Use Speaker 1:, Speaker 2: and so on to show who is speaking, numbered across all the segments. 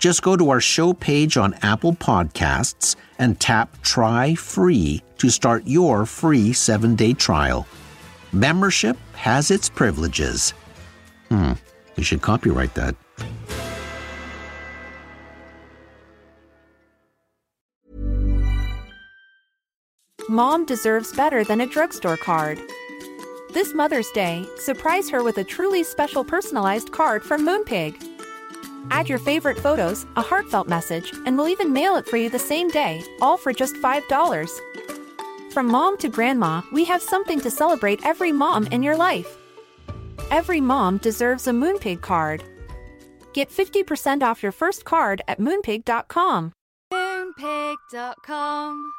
Speaker 1: Just go to our show page on Apple Podcasts and tap Try Free to start your free seven day trial. Membership has its privileges. Hmm, you should copyright that.
Speaker 2: Mom deserves better than a drugstore card. This Mother's Day, surprise her with a truly special personalized card from Moonpig. Add your favorite photos, a heartfelt message, and we'll even mail it for you the same day, all for just $5. From mom to grandma, we have something to celebrate every mom in your life. Every mom deserves a Moonpig card. Get 50% off your first card at moonpig.com.
Speaker 3: Moonpig.com.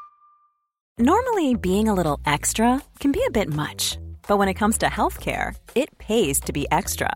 Speaker 4: Normally, being a little extra can be a bit much, but when it comes to healthcare, it pays to be extra.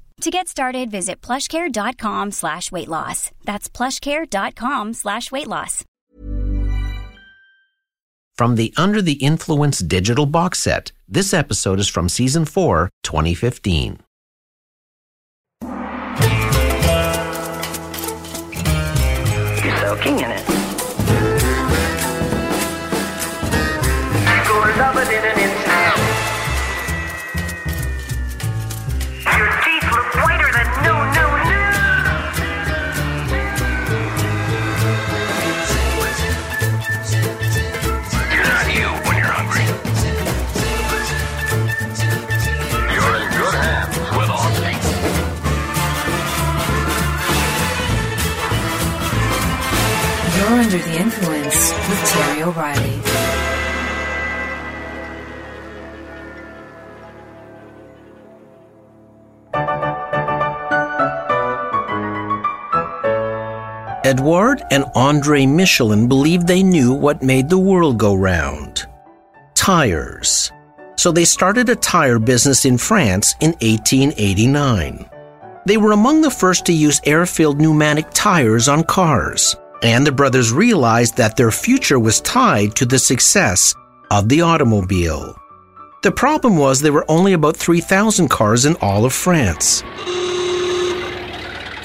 Speaker 3: To get started, visit plushcare.com slash weight loss. That's plushcare.com slash weight loss.
Speaker 1: From the Under the Influence digital box set, this episode is from Season 4, 2015.
Speaker 5: You're soaking in it.
Speaker 1: Edouard and Andre Michelin believed they knew what made the world go round tires. So they started a tire business in France in 1889. They were among the first to use air filled pneumatic tires on cars, and the brothers realized that their future was tied to the success of the automobile. The problem was there were only about 3,000 cars in all of France.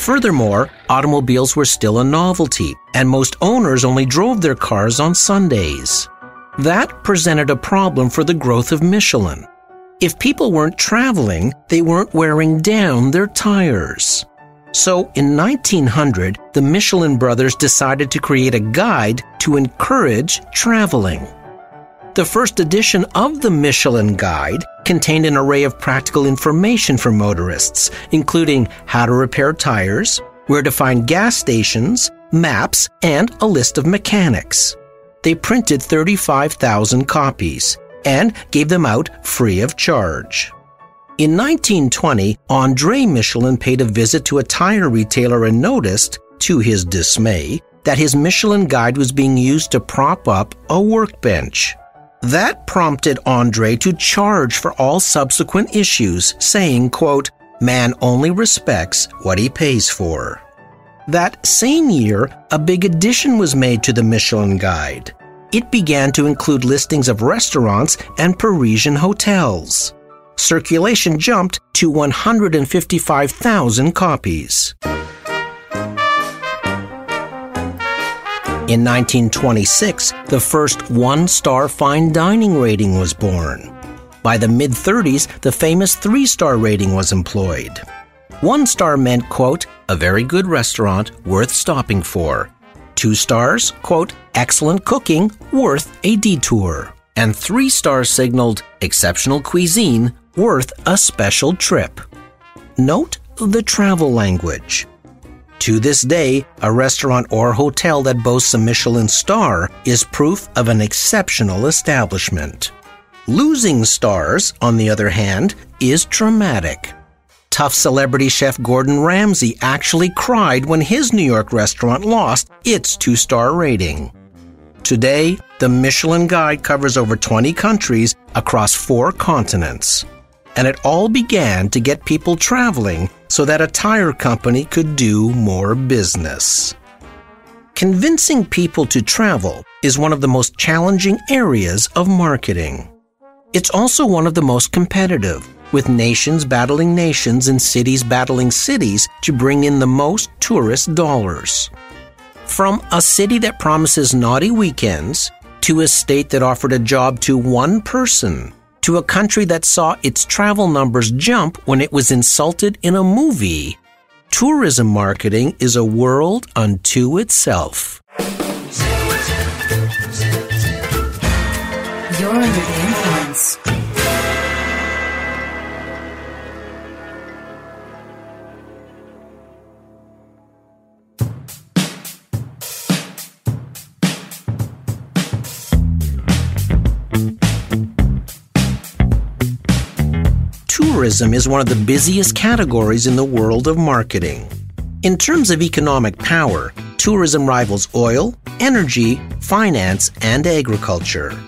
Speaker 1: Furthermore, automobiles were still a novelty, and most owners only drove their cars on Sundays. That presented a problem for the growth of Michelin. If people weren't traveling, they weren't wearing down their tires. So in 1900, the Michelin brothers decided to create a guide to encourage traveling. The first edition of the Michelin Guide contained an array of practical information for motorists, including how to repair tires, where to find gas stations, maps, and a list of mechanics. They printed 35,000 copies and gave them out free of charge. In 1920, Andre Michelin paid a visit to a tire retailer and noticed to his dismay, that his Michelin guide was being used to prop up a workbench. That prompted Andre to charge for all subsequent issues, saying, quote, Man only respects what he pays for. That same year, a big addition was made to the Michelin Guide. It began to include listings of restaurants and Parisian hotels. Circulation jumped to 155,000 copies. In 1926, the first one star fine dining rating was born. By the mid 30s, the famous three star rating was employed. One star meant, quote, a very good restaurant worth stopping for. Two stars, quote, excellent cooking worth a detour. And three stars signaled exceptional cuisine worth a special trip. Note the travel language. To this day, a restaurant or hotel that boasts a Michelin star is proof of an exceptional establishment. Losing stars, on the other hand, is traumatic. Tough celebrity chef Gordon Ramsay actually cried when his New York restaurant lost its two star rating. Today, the Michelin Guide covers over 20 countries across four continents. And it all began to get people traveling so that a tire company could do more business. Convincing people to travel is one of the most challenging areas of marketing. It's also one of the most competitive, with nations battling nations and cities battling cities to bring in the most tourist dollars. From a city that promises naughty weekends to a state that offered a job to one person to a country that saw its travel numbers jump when it was insulted in a movie. Tourism marketing is a world unto itself.
Speaker 6: You're under the influence.
Speaker 1: Tourism is one of the busiest categories in the world of marketing. In terms of economic power, tourism rivals oil, energy, finance, and agriculture.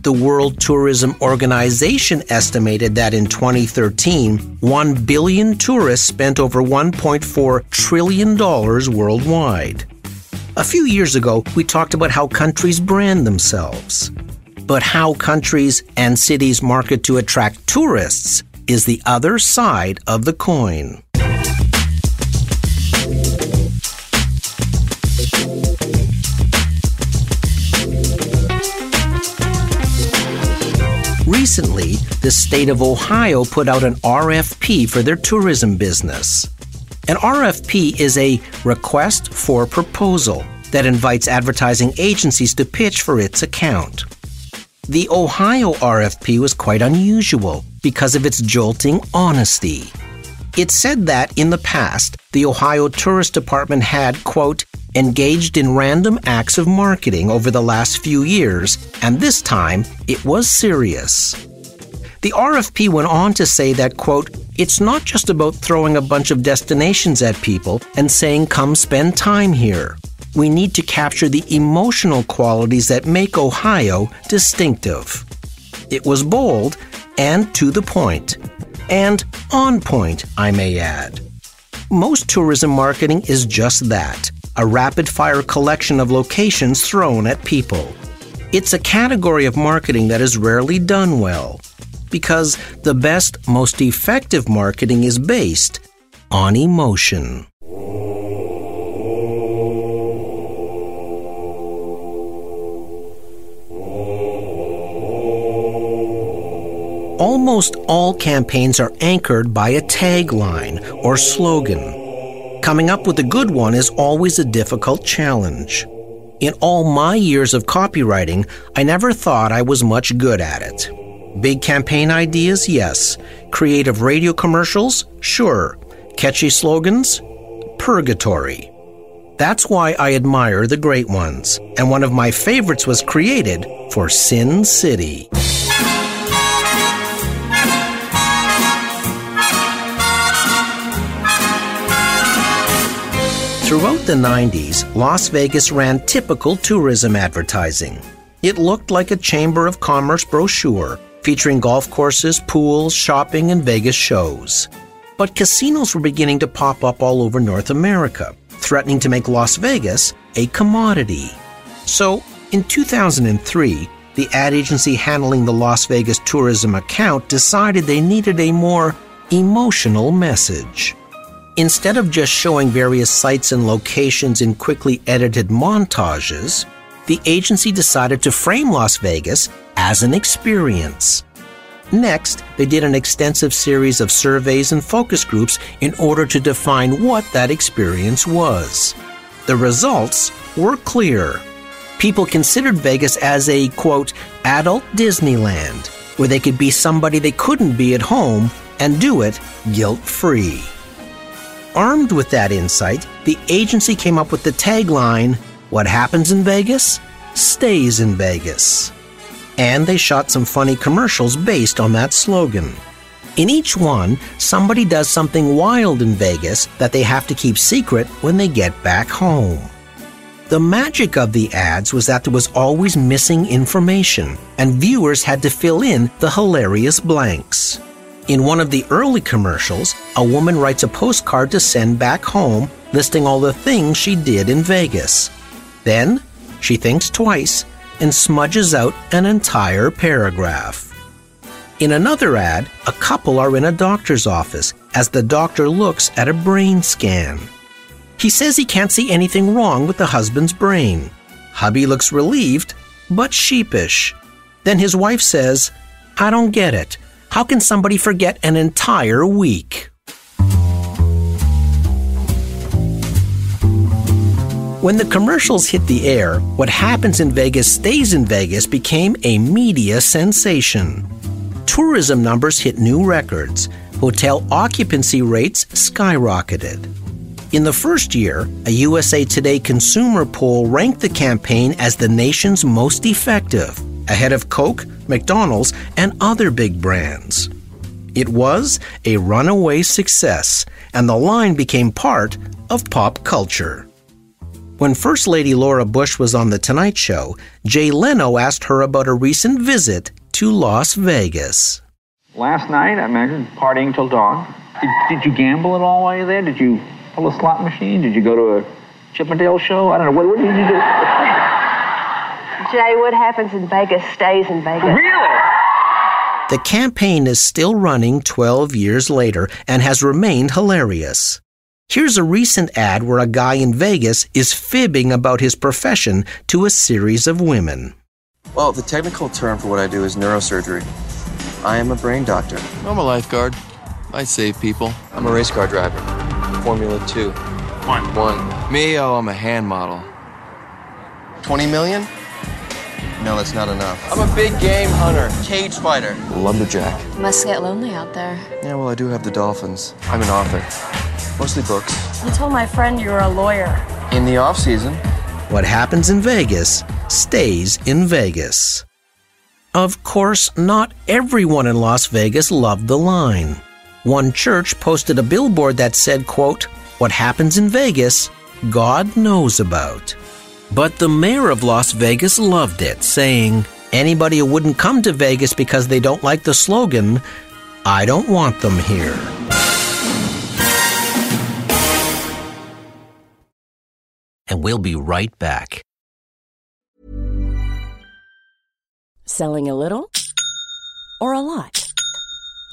Speaker 1: The World Tourism Organization estimated that in 2013, 1 billion tourists spent over $1.4 trillion worldwide. A few years ago, we talked about how countries brand themselves. But how countries and cities market to attract tourists is the other side of the coin. Recently, the state of Ohio put out an RFP for their tourism business. An RFP is a request for proposal that invites advertising agencies to pitch for its account. The Ohio RFP was quite unusual because of its jolting honesty. It said that in the past, the Ohio Tourist Department had, quote, engaged in random acts of marketing over the last few years, and this time it was serious. The RFP went on to say that, quote, it's not just about throwing a bunch of destinations at people and saying, come spend time here. We need to capture the emotional qualities that make Ohio distinctive. It was bold and to the point, and on point, I may add. Most tourism marketing is just that a rapid fire collection of locations thrown at people. It's a category of marketing that is rarely done well because the best, most effective marketing is based on emotion. Almost all campaigns are anchored by a tagline or slogan. Coming up with a good one is always a difficult challenge. In all my years of copywriting, I never thought I was much good at it. Big campaign ideas, yes. Creative radio commercials, sure. Catchy slogans, purgatory. That's why I admire the great ones, and one of my favorites was created for Sin City. Throughout the 90s, Las Vegas ran typical tourism advertising. It looked like a Chamber of Commerce brochure featuring golf courses, pools, shopping, and Vegas shows. But casinos were beginning to pop up all over North America, threatening to make Las Vegas a commodity. So, in 2003, the ad agency handling the Las Vegas tourism account decided they needed a more emotional message. Instead of just showing various sites and locations in quickly edited montages, the agency decided to frame Las Vegas as an experience. Next, they did an extensive series of surveys and focus groups in order to define what that experience was. The results were clear. People considered Vegas as a, quote, adult Disneyland, where they could be somebody they couldn't be at home and do it guilt free. Armed with that insight, the agency came up with the tagline What happens in Vegas stays in Vegas. And they shot some funny commercials based on that slogan. In each one, somebody does something wild in Vegas that they have to keep secret when they get back home. The magic of the ads was that there was always missing information, and viewers had to fill in the hilarious blanks. In one of the early commercials, a woman writes a postcard to send back home listing all the things she did in Vegas. Then, she thinks twice and smudges out an entire paragraph. In another ad, a couple are in a doctor's office as the doctor looks at a brain scan. He says he can't see anything wrong with the husband's brain. Hubby looks relieved, but sheepish. Then his wife says, I don't get it. How can somebody forget an entire week? When the commercials hit the air, what happens in Vegas stays in Vegas became a media sensation. Tourism numbers hit new records. Hotel occupancy rates skyrocketed. In the first year, a USA Today consumer poll ranked the campaign as the nation's most effective, ahead of Coke, McDonald's, and other big brands. It was a runaway success, and the line became part of pop culture. When First Lady Laura Bush was on The Tonight Show, Jay Leno asked her about a recent visit to Las Vegas.
Speaker 7: Last night, I imagine, partying till dawn. Did, did you gamble at all while you were there? Did you pull a slot machine? Did you go to a Chippendale show? I don't know. What, what did you do?
Speaker 8: Jay, what happens in Vegas stays in Vegas.
Speaker 7: Really?
Speaker 1: The campaign is still running 12 years later and has remained hilarious. Here's a recent ad where a guy in Vegas is fibbing about his profession to a series of women.
Speaker 9: Well, the technical term for what I do is neurosurgery. I am a brain doctor.
Speaker 10: I'm a lifeguard. I save people.
Speaker 9: I'm a race car driver. Formula 2.
Speaker 7: One.
Speaker 9: One.
Speaker 10: Me, oh, I'm a hand model.
Speaker 9: 20 million? No, that's not enough.
Speaker 10: I'm a big game hunter.
Speaker 9: Cage fighter.
Speaker 10: Lumberjack.
Speaker 11: Must get lonely out there.
Speaker 9: Yeah, well, I do have the dolphins. I'm an author. Mostly books.
Speaker 11: You told my friend you were a lawyer.
Speaker 9: In the off season.
Speaker 1: What happens in Vegas stays in Vegas. Of course, not everyone in Las Vegas loved the line. One church posted a billboard that said, quote, What happens in Vegas, God knows about. But the mayor of Las Vegas loved it, saying, Anybody who wouldn't come to Vegas because they don't like the slogan, I don't want them here. And we'll be right back.
Speaker 12: Selling a little or a lot?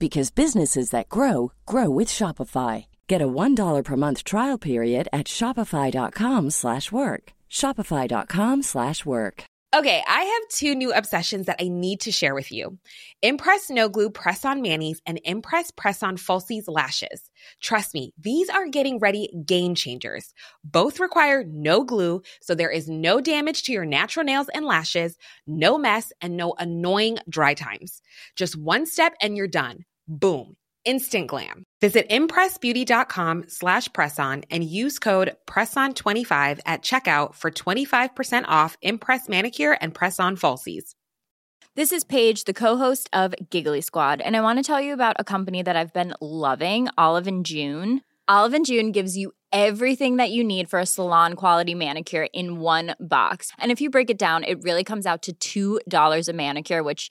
Speaker 12: because businesses that grow grow with Shopify. Get a $1 per month trial period at Shopify.com slash work. Shopify.com slash work.
Speaker 13: Okay, I have two new obsessions that I need to share with you. Impress No Glue Press On Manis and Impress Press On Falsies Lashes. Trust me, these are getting ready game changers. Both require no glue, so there is no damage to your natural nails and lashes, no mess, and no annoying dry times. Just one step and you're done. Boom. Instant glam. Visit impressbeauty.com slash presson and use code PRESSON25 at checkout for 25% off Impress Manicure and Press-On Falsies.
Speaker 14: This is Paige, the co-host of Giggly Squad, and I want to tell you about a company that I've been loving, Olive and June. Olive and June gives you everything that you need for a salon quality manicure in one box. And if you break it down, it really comes out to $2 a manicure, which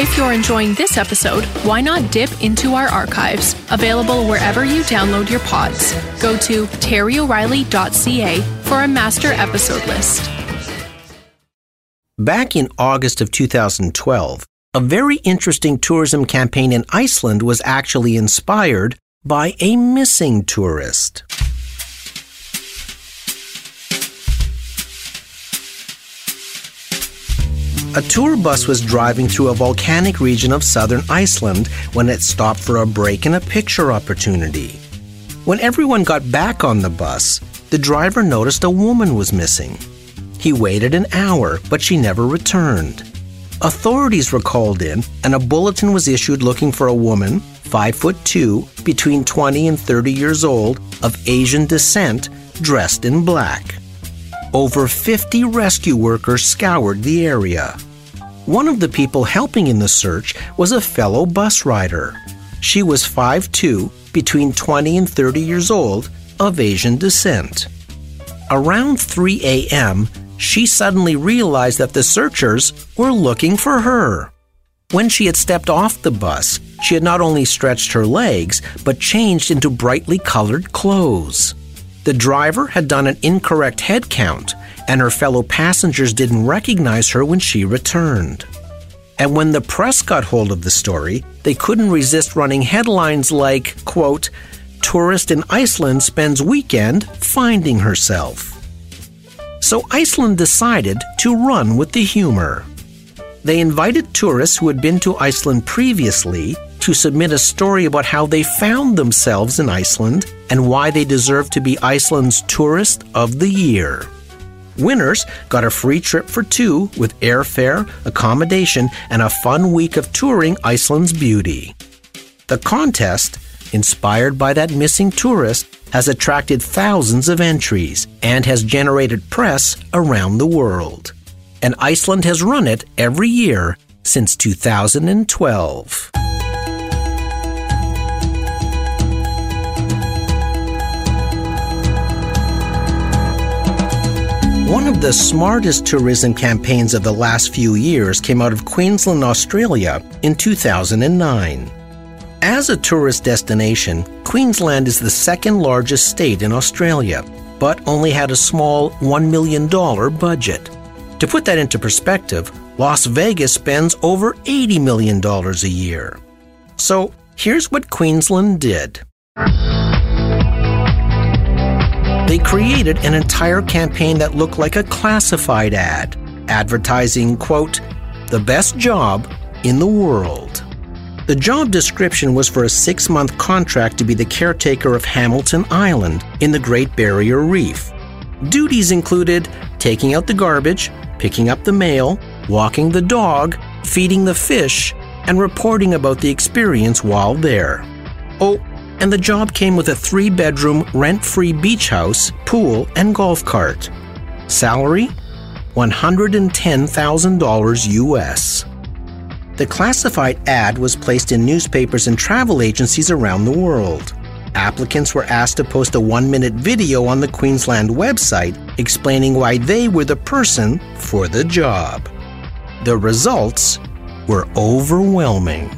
Speaker 15: If you're enjoying this episode, why not dip into our archives, available wherever you download your pods. Go to terryoreilly.ca for a master episode list.
Speaker 1: Back in August of 2012, a very interesting tourism campaign in Iceland was actually inspired by a missing tourist. A tour bus was driving through a volcanic region of southern Iceland when it stopped for a break and a picture opportunity. When everyone got back on the bus, the driver noticed a woman was missing. He waited an hour, but she never returned. Authorities were called in, and a bulletin was issued looking for a woman, 5 foot 2, between 20 and 30 years old, of Asian descent, dressed in black. Over 50 rescue workers scoured the area. One of the people helping in the search was a fellow bus rider. She was 5'2, between 20 and 30 years old, of Asian descent. Around 3 a.m., she suddenly realized that the searchers were looking for her. When she had stepped off the bus, she had not only stretched her legs, but changed into brightly colored clothes. The driver had done an incorrect head count, and her fellow passengers didn't recognize her when she returned. And when the press got hold of the story, they couldn't resist running headlines like, quote, Tourist in Iceland spends weekend finding herself. So Iceland decided to run with the humor. They invited tourists who had been to Iceland previously to submit a story about how they found themselves in Iceland and why they deserve to be Iceland's Tourist of the Year. Winners got a free trip for two with airfare, accommodation, and a fun week of touring Iceland's beauty. The contest, inspired by that missing tourist, has attracted thousands of entries and has generated press around the world. And Iceland has run it every year since 2012. One of the smartest tourism campaigns of the last few years came out of Queensland, Australia in 2009. As a tourist destination, Queensland is the second largest state in Australia, but only had a small $1 million budget. To put that into perspective, Las Vegas spends over $80 million a year. So here's what Queensland did. They created an entire campaign that looked like a classified ad, advertising, quote, the best job in the world. The job description was for a six month contract to be the caretaker of Hamilton Island in the Great Barrier Reef. Duties included taking out the garbage, picking up the mail, walking the dog, feeding the fish, and reporting about the experience while there. Oh, and the job came with a three bedroom, rent free beach house, pool, and golf cart. Salary? $110,000 US. The classified ad was placed in newspapers and travel agencies around the world. Applicants were asked to post a one minute video on the Queensland website explaining why they were the person for the job. The results were overwhelming.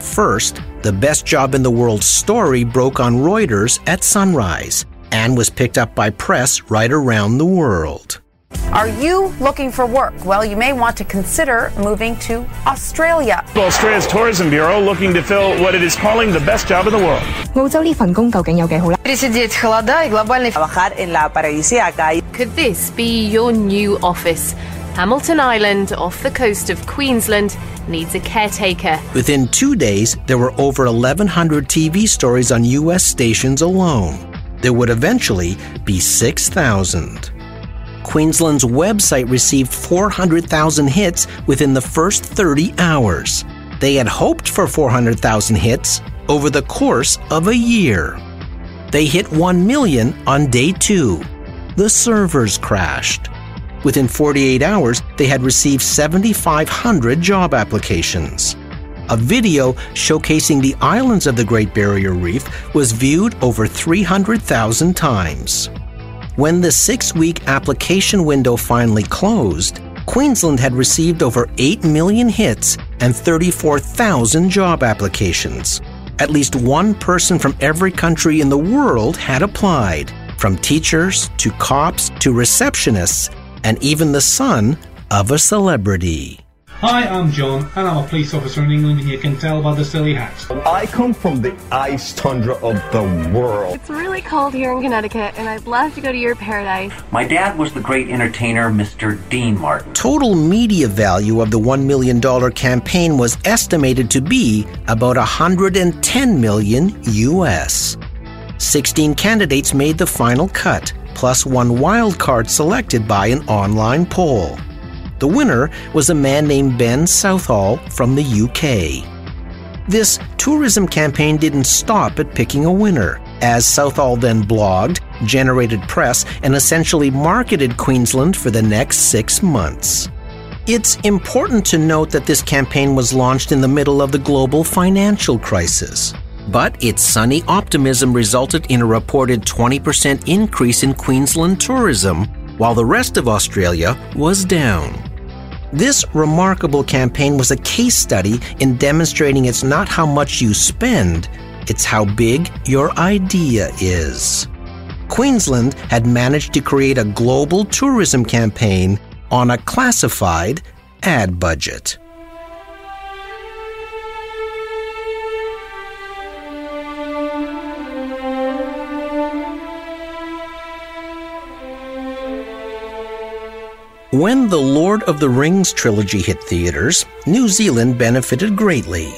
Speaker 1: First, the best job in the world story broke on Reuters at sunrise and was picked up by press right around the world.
Speaker 16: Are you looking for work? Well, you may want to consider moving to Australia.
Speaker 17: Australia's Tourism Bureau looking to fill what it is calling the best job in the world.
Speaker 18: 澳洲呢份工究竟有几好咧？
Speaker 19: Пересидеть холода и глобальный... Trabajar en la paradisíaca.
Speaker 20: Could this be your new office? Hamilton Island, off the coast of Queensland, needs a caretaker.
Speaker 1: Within two days, there were over 1,100 TV stories on U.S. stations alone. There would eventually be 6,000. Queensland's website received 400,000 hits within the first 30 hours. They had hoped for 400,000 hits over the course of a year. They hit 1 million on day two. The servers crashed. Within 48 hours, they had received 7,500 job applications. A video showcasing the islands of the Great Barrier Reef was viewed over 300,000 times. When the six week application window finally closed, Queensland had received over 8 million hits and 34,000 job applications. At least one person from every country in the world had applied, from teachers to cops to receptionists, and even the son of a celebrity.
Speaker 21: Hi, I'm John, and I'm a police officer in England, and you can tell by the silly hat.
Speaker 22: I come from the ice tundra of the world.
Speaker 11: It's really cold here in Connecticut, and I'd love to go to your paradise.
Speaker 23: My dad was the great entertainer, Mr. Dean Martin.
Speaker 1: Total media value of the $1 million campaign was estimated to be about 110 million US. 16 candidates made the final cut, plus one wild card selected by an online poll. The winner was a man named Ben Southall from the UK. This tourism campaign didn't stop at picking a winner, as Southall then blogged, generated press, and essentially marketed Queensland for the next six months. It's important to note that this campaign was launched in the middle of the global financial crisis. But its sunny optimism resulted in a reported 20% increase in Queensland tourism, while the rest of Australia was down. This remarkable campaign was a case study in demonstrating it's not how much you spend, it's how big your idea is. Queensland had managed to create a global tourism campaign on a classified ad budget. When the Lord of the Rings trilogy hit theaters, New Zealand benefited greatly.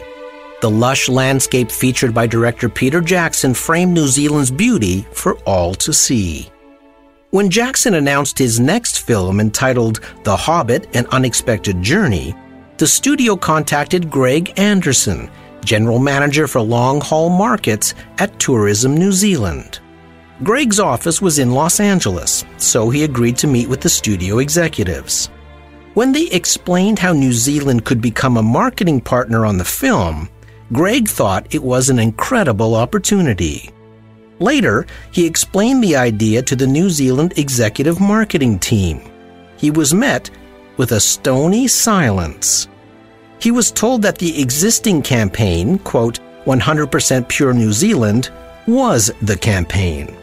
Speaker 1: The lush landscape featured by director Peter Jackson framed New Zealand's beauty for all to see. When Jackson announced his next film entitled The Hobbit An Unexpected Journey, the studio contacted Greg Anderson, general manager for long haul markets at Tourism New Zealand. Greg's office was in Los Angeles, so he agreed to meet with the studio executives. When they explained how New Zealand could become a marketing partner on the film, Greg thought it was an incredible opportunity. Later, he explained the idea to the New Zealand executive marketing team. He was met with a stony silence. He was told that the existing campaign, quote, 100% Pure New Zealand, was the campaign.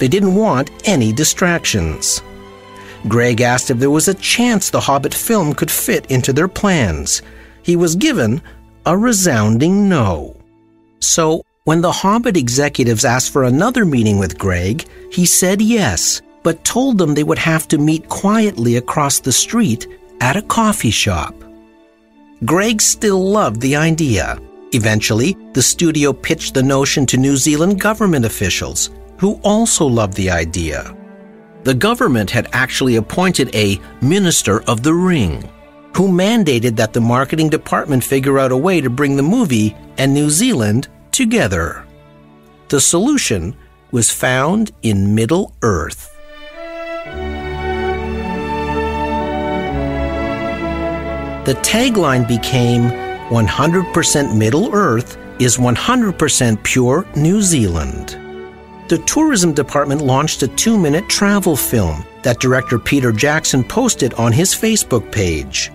Speaker 1: They didn't want any distractions. Greg asked if there was a chance the Hobbit film could fit into their plans. He was given a resounding no. So, When the Hobbit executives asked for another meeting with Greg, he said yes, but told them they would have to meet quietly across the street at a coffee shop. Greg still loved the idea. Eventually, the studio pitched the notion to New Zealand government officials, who also loved the idea. The government had actually appointed a Minister of the Ring, who mandated that the marketing department figure out a way to bring the movie and New Zealand together. The solution was found in Middle Earth. The tagline became 100% Middle Earth is 100% pure New Zealand. The tourism department launched a two minute travel film that director Peter Jackson posted on his Facebook page.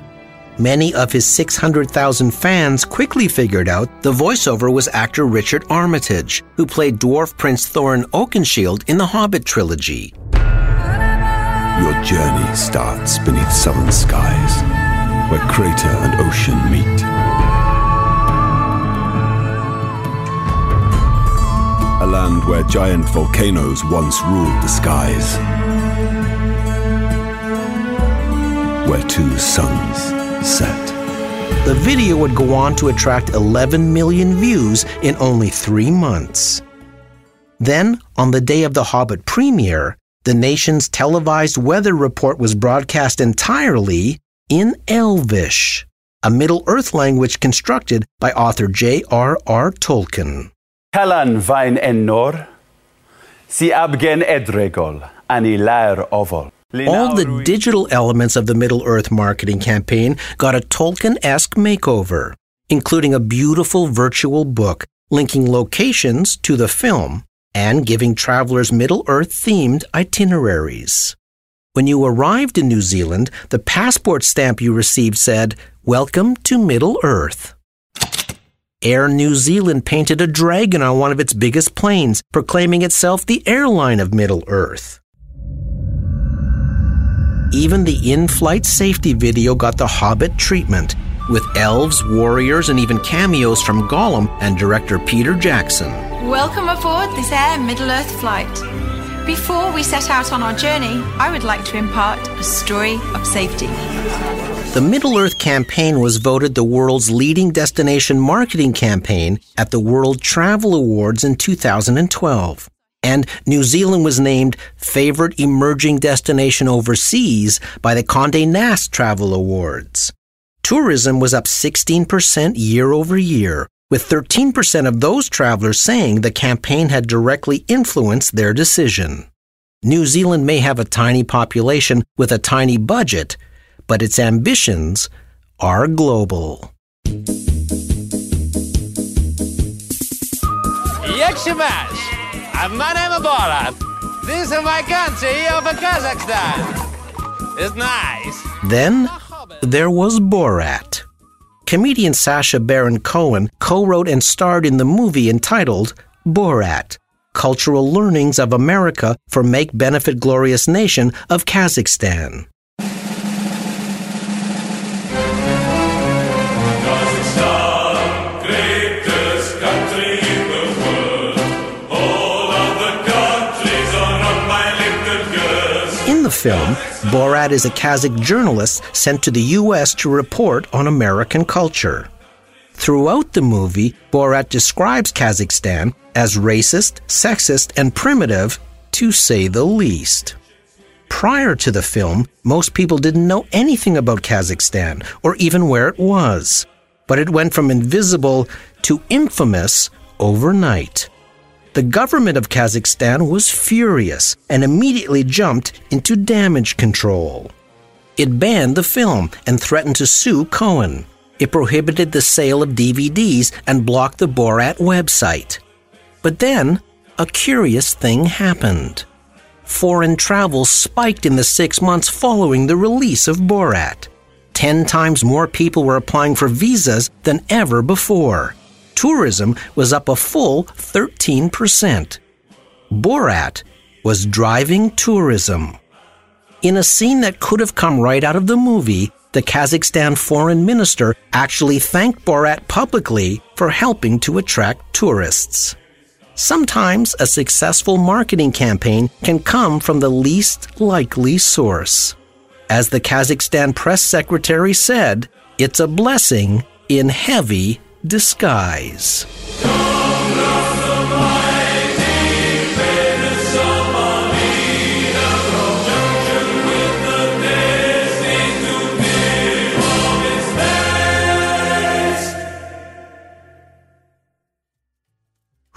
Speaker 1: Many of his 600,000 fans quickly figured out the voiceover was actor Richard Armitage, who played Dwarf Prince Thorin Oakenshield in the Hobbit trilogy.
Speaker 24: Your journey starts beneath southern skies, where crater and ocean meet. A land where giant volcanoes once ruled the skies. Where two suns set.
Speaker 1: The video would go on to attract 11 million views in only three months. Then, on the day of the Hobbit premiere, the nation's televised weather report was broadcast entirely in Elvish, a Middle Earth language constructed by author J.R.R. Tolkien.
Speaker 25: Kalan vain enor, si abgen edregol, ani lair ovol.
Speaker 1: All the digital elements of the Middle Earth marketing campaign got a Tolkien esque makeover, including a beautiful virtual book linking locations to the film and giving travelers Middle Earth themed itineraries. When you arrived in New Zealand, the passport stamp you received said, Welcome to Middle Earth. Air New Zealand painted a dragon on one of its biggest planes, proclaiming itself the airline of Middle Earth. Even the in flight safety video got the Hobbit treatment, with elves, warriors, and even cameos from Gollum and director Peter Jackson.
Speaker 26: Welcome aboard this Air Middle Earth flight. Before we set out on our journey, I would like to impart a story of safety.
Speaker 1: The Middle Earth campaign was voted the world's leading destination marketing campaign at the World Travel Awards in 2012. And New Zealand was named Favorite Emerging Destination Overseas by the Condé Nast Travel Awards. Tourism was up 16% year over year, with 13% of those travelers saying the campaign had directly influenced their decision. New Zealand may have a tiny population with a tiny budget, but its ambitions are global.
Speaker 27: Jagshemash! My name is Borat. This is my country of Kazakhstan. It's nice.
Speaker 1: Then there was Borat. Comedian Sacha Baron Cohen co wrote and starred in the movie entitled Borat Cultural Learnings of America for Make Benefit Glorious Nation of Kazakhstan. Film, Borat is a Kazakh journalist sent to the U.S. to report on American culture. Throughout the movie, Borat describes Kazakhstan as racist, sexist, and primitive, to say the least. Prior to the film, most people didn't know anything about Kazakhstan or even where it was. But it went from invisible to infamous overnight. The government of Kazakhstan was furious and immediately jumped into damage control. It banned the film and threatened to sue Cohen. It prohibited the sale of DVDs and blocked the Borat website. But then, a curious thing happened. Foreign travel spiked in the six months following the release of Borat. Ten times more people were applying for visas than ever before tourism was up a full 13%. Borat was driving tourism. In a scene that could have come right out of the movie, the Kazakhstan foreign minister actually thanked Borat publicly for helping to attract tourists. Sometimes a successful marketing campaign can come from the least likely source. As the Kazakhstan press secretary said, it's a blessing in heavy disguise.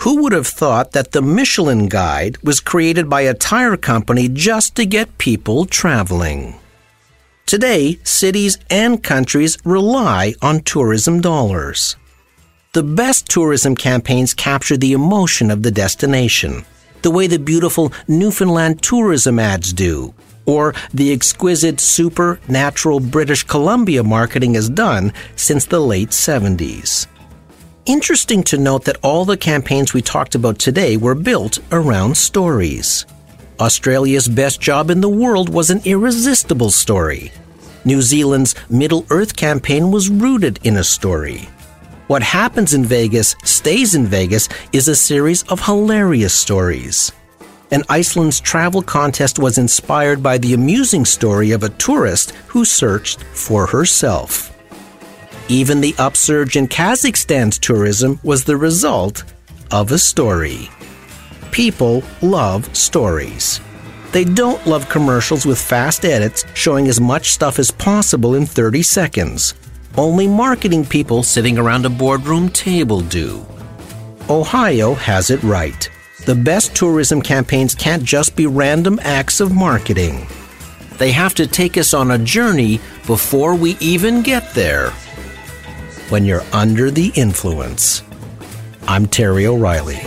Speaker 1: Who would have thought that the Michelin Guide was created by a tire company just to get people traveling? Today, cities and countries rely on tourism dollars. The best tourism campaigns capture the emotion of the destination, the way the beautiful Newfoundland tourism ads do, or the exquisite supernatural British Columbia marketing has done since the late 70s interesting to note that all the campaigns we talked about today were built around stories. Australia's best job in the world was an irresistible story. New Zealand's Middle Earth campaign was rooted in a story. What happens in Vegas stays in Vegas is a series of hilarious stories. And Iceland's travel contest was inspired by the amusing story of a tourist who searched for herself. Even the upsurge in Kazakhstan's tourism was the result of a story. People love stories. They don't love commercials with fast edits showing as much stuff as possible in 30 seconds. Only marketing people sitting around a boardroom table do. Ohio has it right. The best tourism campaigns can't just be random acts of marketing. They have to take us on a journey before we even get there when you're under the influence. I'm Terry O'Reilly.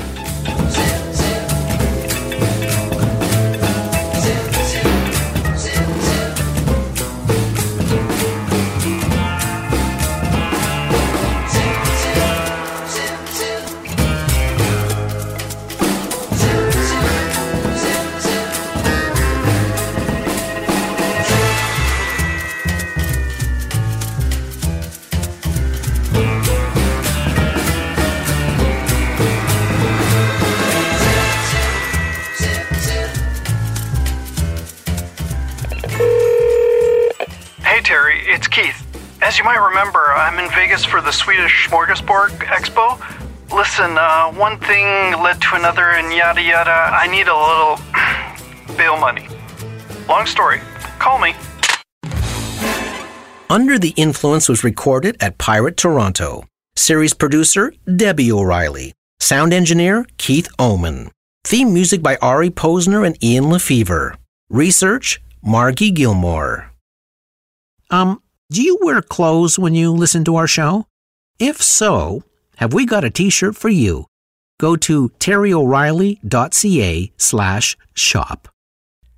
Speaker 28: Vegas for the Swedish Smorgasborg Expo. Listen, uh, one thing led to another, and yada yada. I need a little bail money. Long story. Call me.
Speaker 1: Under the Influence was recorded at Pirate Toronto. Series producer Debbie O'Reilly. Sound engineer Keith Oman. Theme music by Ari Posner and Ian LeFeuvre. Research Margie Gilmore. Um, do you wear clothes when you listen to our show? If so, have we got a t-shirt for you? Go to terryoreilly.ca slash shop.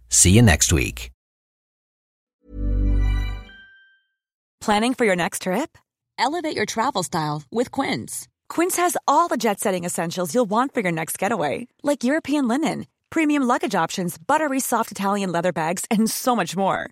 Speaker 1: See you next week.
Speaker 29: Planning for your next trip? Elevate your travel style with Quince. Quince has all the jet-setting essentials you'll want for your next getaway, like European linen, premium luggage options, buttery soft Italian leather bags, and so much more